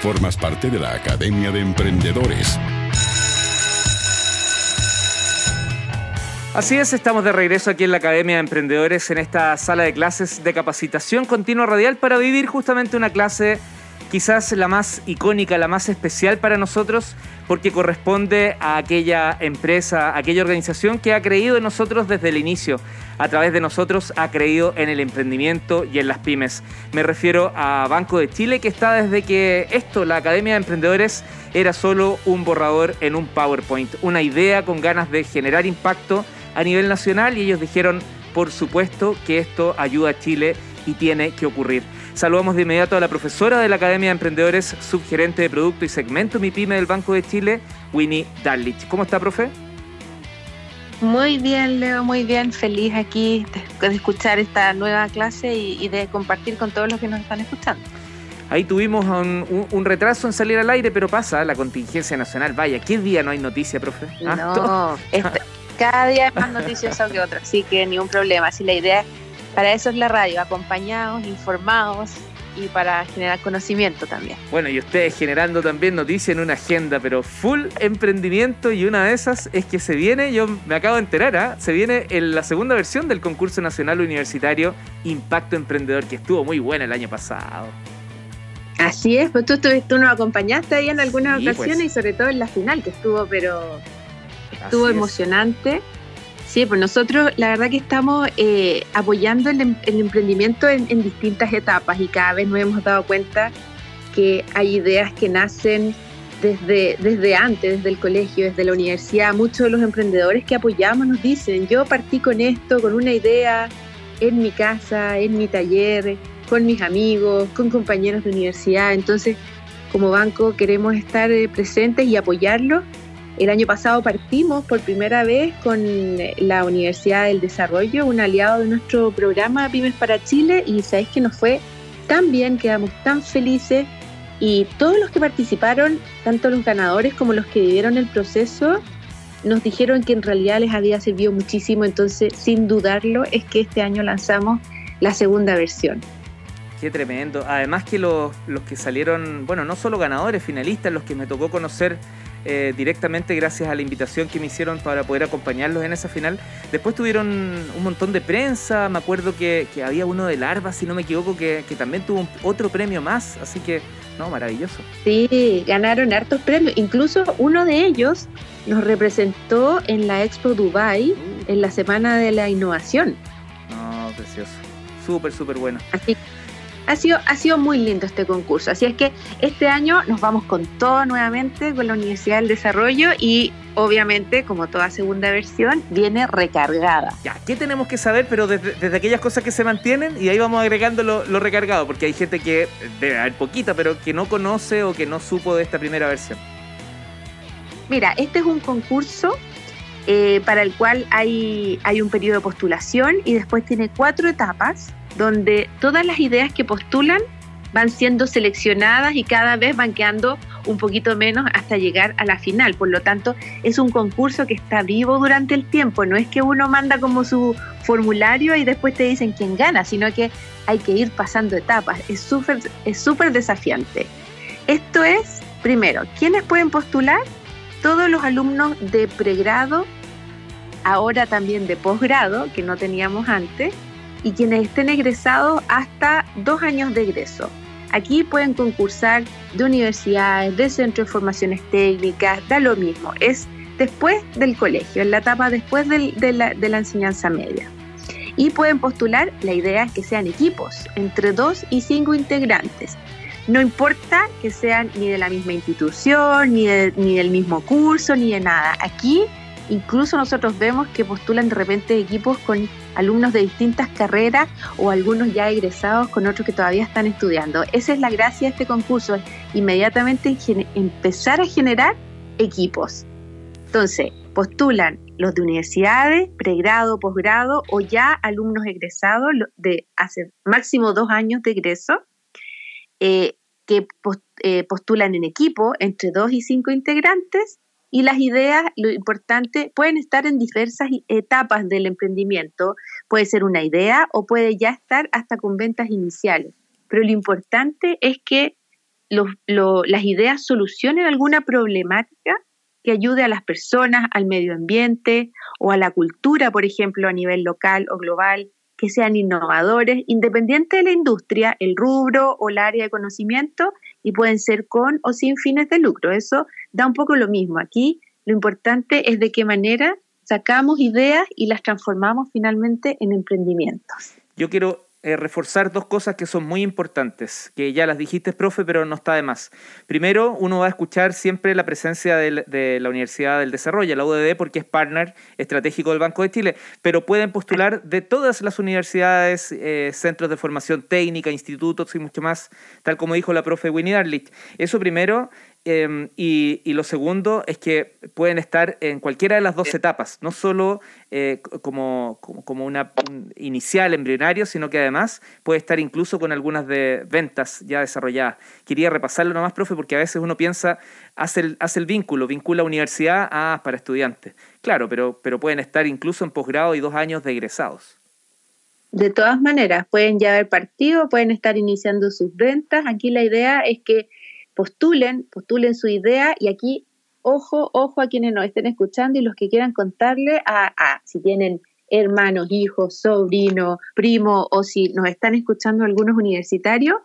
Formas parte de la Academia de Emprendedores. Así es, estamos de regreso aquí en la Academia de Emprendedores en esta sala de clases de capacitación continua radial para vivir justamente una clase quizás la más icónica, la más especial para nosotros, porque corresponde a aquella empresa, a aquella organización que ha creído en nosotros desde el inicio. A través de nosotros ha creído en el emprendimiento y en las pymes. Me refiero a Banco de Chile, que está desde que esto, la Academia de Emprendedores, era solo un borrador en un PowerPoint, una idea con ganas de generar impacto a nivel nacional y ellos dijeron, por supuesto, que esto ayuda a Chile y tiene que ocurrir. Saludamos de inmediato a la profesora de la Academia de Emprendedores, subgerente de producto y segmento MIPYME del Banco de Chile, Winnie Darlich. ¿Cómo está, profe? Muy bien, Leo, muy bien. Feliz aquí de, escuchar esta nueva clase y, de compartir con todos los que nos están escuchando. Ahí tuvimos un, retraso en salir al aire, pero pasa la contingencia nacional. Vaya, ¿qué día no hay noticia, profe? ¿Ah? No, este, cada día es más noticioso que otro, así que ni un problema. Si la idea es para eso es la radio, acompañados, informados y para generar conocimiento también. Bueno, y ustedes generando también noticias en una agenda, pero full emprendimiento y una de esas es que se viene, yo me acabo de enterar, ¿ah? se viene en la segunda versión del concurso nacional universitario Impacto Emprendedor, que estuvo muy buena el año pasado. Así es, pues tú, tú, nos acompañaste ahí en algunas pues. ocasiones y sobre todo en la final, que estuvo, pero estuvo emocionante. Sí, pues nosotros la verdad que estamos eh, apoyando el, emprendimiento en, distintas etapas y cada vez nos hemos dado cuenta que hay ideas que nacen desde, desde antes, desde el colegio, desde la universidad. Muchos de los emprendedores que apoyamos nos dicen, yo partí con esto, con una idea en mi casa, en mi taller, con mis amigos, con compañeros de universidad. Entonces, como banco queremos estar eh, presentes y apoyarlos el año pasado partimos por primera vez con la Universidad del Desarrollo, un aliado de nuestro programa Pymes para Chile, y sabéis que nos fue tan bien, quedamos tan felices y todos los que participaron, tanto los ganadores como los que vivieron el proceso, nos dijeron que en realidad les había servido muchísimo, entonces sin dudarlo es que este año lanzamos la segunda versión. Qué tremendo. Además que los, los que salieron, bueno, no solo ganadores, finalistas, los que me tocó conocer eh, directamente gracias a la invitación que me hicieron para poder acompañarlos en esa final. Después tuvieron un montón de prensa, me acuerdo que, había uno de Larva, si no me equivoco, que, también tuvo otro premio más, así que, no, maravilloso. Sí, ganaron hartos premios, incluso uno de ellos nos representó en la Expo Dubai uh. en la Semana de la Innovación. No, precioso, súper, súper bueno. Así ha sido, ha sido muy lindo este concurso. Así es que este año nos vamos con todo nuevamente con la Universidad del Desarrollo y obviamente, como toda segunda versión, viene recargada. Ya, ¿qué tenemos que saber? Pero desde, aquellas cosas que se mantienen y ahí vamos agregando lo, recargado, porque hay gente que debe haber poquita, pero que no conoce o que no supo de esta primera versión. Mira, este es un concurso eh, para el cual hay, hay un periodo de postulación y después tiene cuatro etapas donde todas las ideas que postulan van siendo seleccionadas y cada vez van quedando un poquito menos hasta llegar a la final. Por lo tanto, es un concurso que está vivo durante el tiempo. No es que uno manda como su formulario y después te dicen quién gana, sino que hay que ir pasando etapas. Es súper es súper desafiante. Esto es, primero, ¿quiénes pueden postular? Todos los alumnos de pregrado, ahora también de posgrado, que no teníamos antes, y quienes estén egresados hasta dos años de egreso. Aquí pueden concursar de universidades, de centros de formaciones técnicas, da lo mismo, es después del colegio, en la etapa después de, la, enseñanza media. Y pueden postular, la idea es que sean equipos, entre dos y cinco integrantes. No importa que sean ni de la misma institución, ni, ni del mismo curso, ni de nada. Aquí incluso nosotros vemos que postulan de repente equipos con alumnos de distintas carreras o algunos ya egresados con otros que todavía están estudiando. Esa es la gracia de este concurso, inmediatamente empezar a generar equipos. Entonces, postulan los de universidades, pregrado, posgrado o ya alumnos egresados de máximo dos años de egreso, eh, que eh, postulan en equipo entre dos y cinco integrantes y las ideas, lo importante, pueden estar en diversas etapas del emprendimiento. Puede ser una idea o puede ya estar hasta con ventas iniciales. Pero lo importante es que las ideas solucionen alguna problemática que ayude a las personas, al medio ambiente o a la cultura, por ejemplo, a nivel local o global, que sean innovadores, independiente de la industria, el rubro o el área de conocimiento, y pueden ser con o sin fines de lucro. Eso da un poco lo mismo. Aquí lo importante es de qué manera sacamos ideas y las transformamos finalmente en emprendimientos. Yo quiero eh, reforzar dos cosas que son muy importantes, que ya las dijiste, profe, pero no está de más. Primero, uno va a escuchar siempre la presencia de, la Universidad del Desarrollo, la UDD, porque es partner estratégico del Banco de Chile, pero pueden postular de todas las universidades, eh, centros de formación técnica, institutos y mucho más, tal como dijo la profe Winnie Darlich. Eso primero, Em, y, lo segundo es que pueden estar en cualquiera de las dos etapas, no solo eh, como, como, una inicial embrionario, sino que además puede estar incluso con algunas de ventas ya desarrolladas. Quería repasarlo nomás, profe, porque a veces uno piensa, hace el, hace el vínculo, vincula universidad a para estudiantes. Claro, pero, pero pueden estar incluso en posgrado y dos años de egresados. De todas maneras, pueden ya haber partido, pueden estar iniciando sus ventas. Aquí la idea es que postulen, postulen su idea y aquí, ojo, ojo a quienes nos estén escuchando y los que quieran contarle a, si tienen hermanos, hijos, sobrinos, primo o si nos están escuchando algunos universitarios,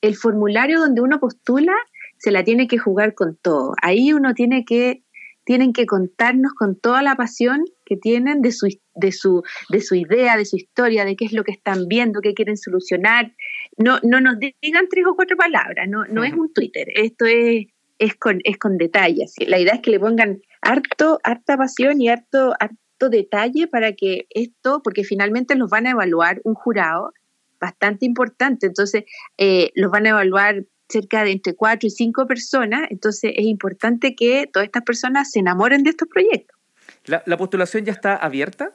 el formulario donde uno postula se la tiene que jugar con todo. Ahí uno tiene que tienen que contarnos con toda la pasión que tienen de su, de su, de su idea, de su historia, de qué es lo que están viendo, qué quieren solucionar. No, no nos digan tres o cuatro palabras, no, no es un Twitter, esto es, es, con, es con detalles. La idea es que le pongan harto, harta pasión y harto, harto detalle para que esto, porque finalmente los van a evaluar un jurado bastante importante, entonces eh, los van a evaluar cerca de entre cuatro y cinco personas, entonces es importante que todas estas personas se enamoren de estos proyectos. ¿La, postulación ya está abierta?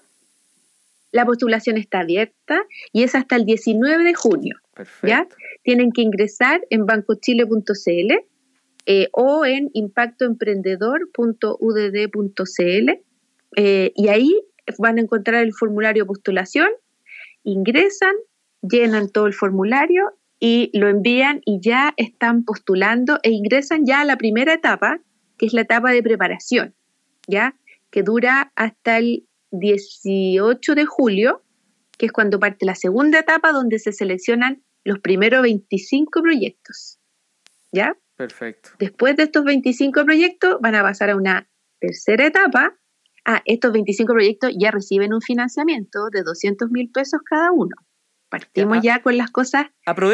La postulación está abierta y es hasta el 19 de junio. ¿ya? Tienen que ingresar en bancochile.cl eh, o en impactoemprendedor.udd.cl eh, y ahí van a encontrar el formulario de postulación, ingresan, llenan todo el formulario y lo envían y ya están postulando e ingresan ya a la primera etapa, que es la etapa de preparación, ¿ya? Que dura hasta el 18 de julio, que es cuando parte la segunda etapa donde se seleccionan los primeros 25 proyectos. ¿Ya? Perfecto. Después de estos 25 proyectos van a pasar a una tercera etapa. Ah, estos 25 proyectos ya reciben un financiamiento de 200 mil pesos cada uno. Partimos ya, con las cosas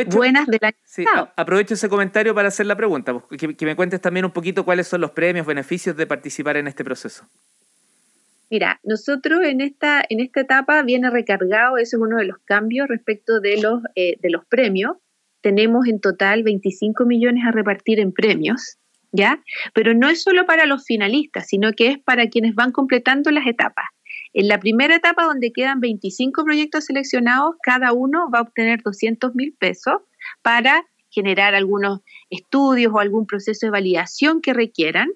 buenas de la sí, Aprovecho ese comentario para hacer la pregunta, pues, que, me cuentes también un poquito cuáles son los premios, beneficios de participar en este proceso. Mira, nosotros en esta, en esta etapa viene recargado, ese es uno de los cambios respecto de los, eh, de los premios. Tenemos en total 25 millones a repartir en premios, ¿ya? Pero no es solo para los finalistas, sino que es para quienes van completando las etapas. En la primera etapa, donde quedan 25 proyectos seleccionados, cada uno va a obtener 200 mil pesos para generar algunos estudios o algún proceso de validación que requieran.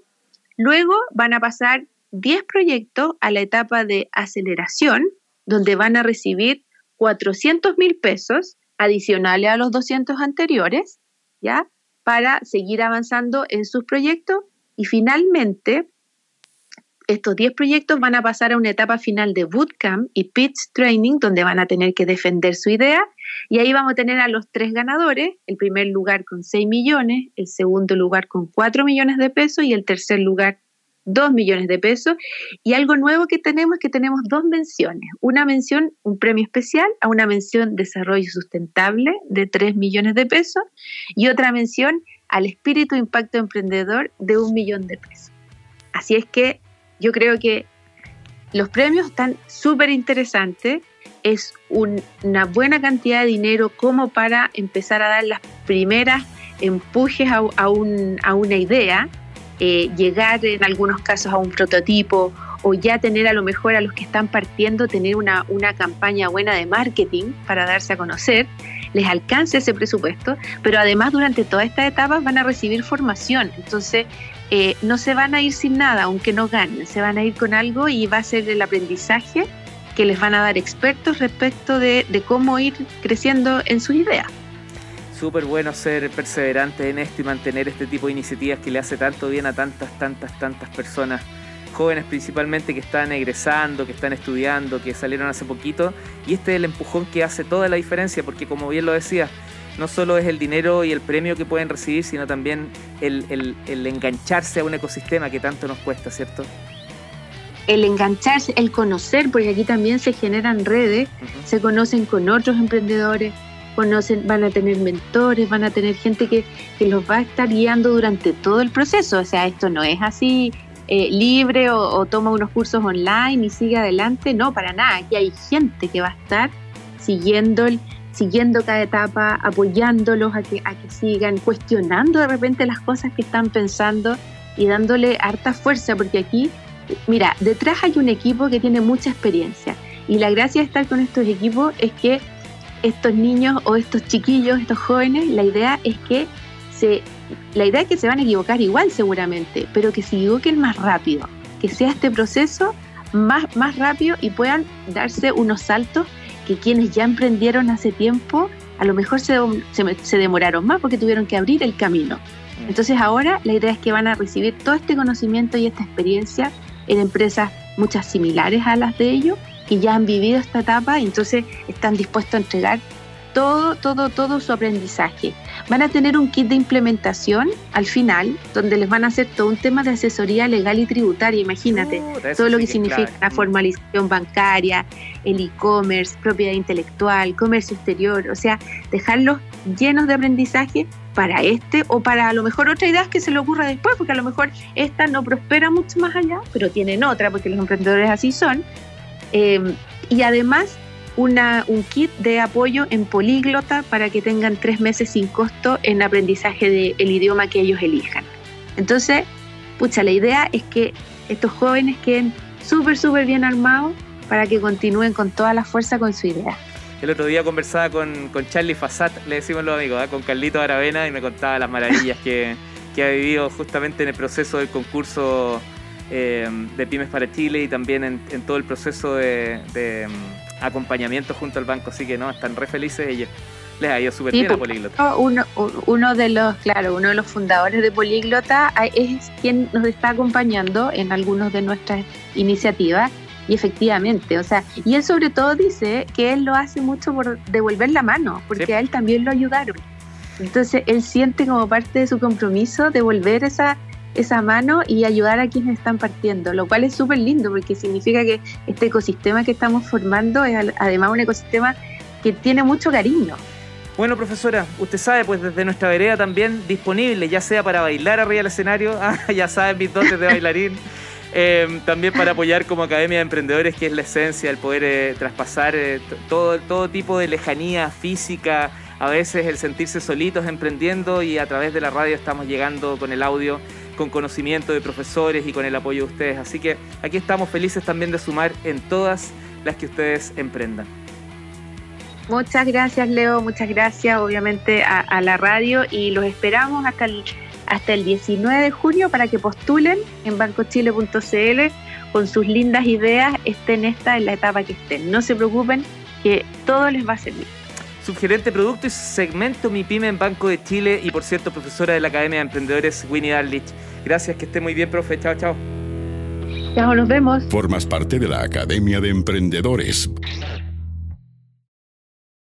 Luego van a pasar 10 proyectos a la etapa de aceleración, donde van a recibir 400 mil pesos adicionales a los 200 anteriores, ¿ya? Para seguir avanzando en sus proyectos. Y finalmente, estos 10 proyectos van a pasar a una etapa final de bootcamp y pitch training, donde van a tener que defender su idea. Y ahí vamos a tener a los tres ganadores, el primer lugar con 6 millones, el segundo lugar con 4 millones de pesos y el tercer lugar 2 millones de pesos. Y algo nuevo que tenemos es que tenemos dos menciones. Una mención, un premio especial a una mención desarrollo sustentable de 3 millones de pesos y otra mención al espíritu impacto emprendedor de un millón de pesos. Así es que yo creo que los premios están súper interesantes. Es una buena cantidad de dinero como para empezar a dar las primeras empujes a, una idea, eh, llegar en algunos casos a un prototipo o ya tener a lo mejor a los que están partiendo, tener una, una campaña buena de marketing para darse a conocer, les alcance ese presupuesto, pero además durante todas estas etapas van a recibir formación. Entonces, eh, no se van a ir sin nada, aunque no ganen, se van a ir con algo y va a ser el aprendizaje que les van a dar expertos respecto de, cómo ir creciendo en sus ideas. Súper bueno ser perseverante en esto y mantener este tipo de iniciativas que le hace tanto bien a tantas, tantas, tantas personas jóvenes principalmente que están egresando, que están estudiando, que salieron hace poquito. Y este es el empujón que hace toda la diferencia, porque como bien lo decía, no solo es el dinero y el premio que pueden recibir, sino también el, engancharse a un ecosistema que tanto nos cuesta, ¿cierto? el engancharse, el conocer, porque aquí también se generan redes, se conocen con otros emprendedores, conocen, van a tener mentores, van a tener gente que, que, los va a estar guiando durante todo el proceso. O sea, esto no es así eh, libre o, toma unos cursos online y sigue adelante. No, para nada. Aquí hay gente que va a estar siguiendo, siguiendo cada etapa, apoyándolos a que, a que sigan, cuestionando de repente las cosas que están pensando y dándole harta fuerza, porque aquí, mira, detrás hay un equipo que tiene mucha experiencia. Y la gracia de estar con estos equipos es que estos niños o estos chiquillos, estos jóvenes, la idea es que se la idea es que se van a equivocar igual seguramente, pero que se equivoquen más rápido, que sea este proceso más, más rápido y puedan darse unos saltos que quienes ya emprendieron hace tiempo a lo mejor se, se, demoraron más porque tuvieron que abrir el camino. Mm. Entonces ahora la idea es que van a recibir todo este conocimiento y esta experiencia en empresas muchas similares a las de ellos, que ya han vivido esta etapa y entonces están dispuestos a entregar todo, todo, todo su aprendizaje. Van a tener un kit de implementación al final, donde les van a hacer todo un tema de asesoría legal y tributaria, imagínate, todo lo que significa la formalización bancaria, el e-commerce, propiedad intelectual, comercio exterior, o sea, dejarlos llenos de aprendizaje para este o para a lo mejor otra idea que se le ocurra después, porque a lo mejor esta no prospera mucho más allá, pero tienen otra, porque los emprendedores así son. Eh, y además una, un kit de apoyo en políglota para que tengan tres meses sin costo en aprendizaje del idioma que ellos elijan. Entonces, pucha, la idea es que estos jóvenes queden súper, súper bien armados para que continúen con toda la fuerza con su idea. El otro día conversaba con, con Charlie Fassat, le decimos los amigos, ¿eh? con Carlito Aravena y me contaba las maravillas que, que ha vivido justamente en el proceso del concurso eh, de Pymes para Chile y también en, todo el proceso de acompañamiento junto al banco, así que no, están re felices ellos. Les ha ido súper bien a Políglota. Uno, uno de los, claro, uno de los fundadores de Políglota es quien nos está acompañando en algunas de nuestras iniciativas y efectivamente, o sea, y él sobre todo dice que él lo hace mucho por devolver la mano, porque a él también lo ayudaron. Entonces él siente como parte de su compromiso devolver esa esa mano y ayudar a quienes están partiendo, lo cual es súper lindo porque significa que este ecosistema que estamos formando es además un ecosistema que tiene mucho cariño. Bueno, profesora, usted sabe, pues desde nuestra vereda también disponible, ya sea para bailar arriba del escenario, ah, ya saben mis dotes de bailarín, eh, también para apoyar como Academia de Emprendedores, que es la esencia, el poder eh, traspasar eh, todo, todo tipo de lejanía física, a veces el sentirse solitos emprendiendo y a través de la radio estamos llegando con el audio con conocimiento de profesores y con el apoyo de ustedes. Así que aquí estamos felices también de sumar en todas las que ustedes emprendan. Muchas gracias Leo, muchas gracias obviamente a, la radio y los esperamos hasta el, hasta el 19 de junio para que postulen en bancochile.cl con sus lindas ideas, estén esta en la etapa que estén. No se preocupen que todo les va a servir subgerente de producto y segmento Mi Pyme en Banco de Chile y por cierto profesora de la Academia de Emprendedores Winnie Darlich. Gracias, que esté muy bien, profe. Chao, chao. Chao, nos vemos. Formas parte de la Academia de Emprendedores.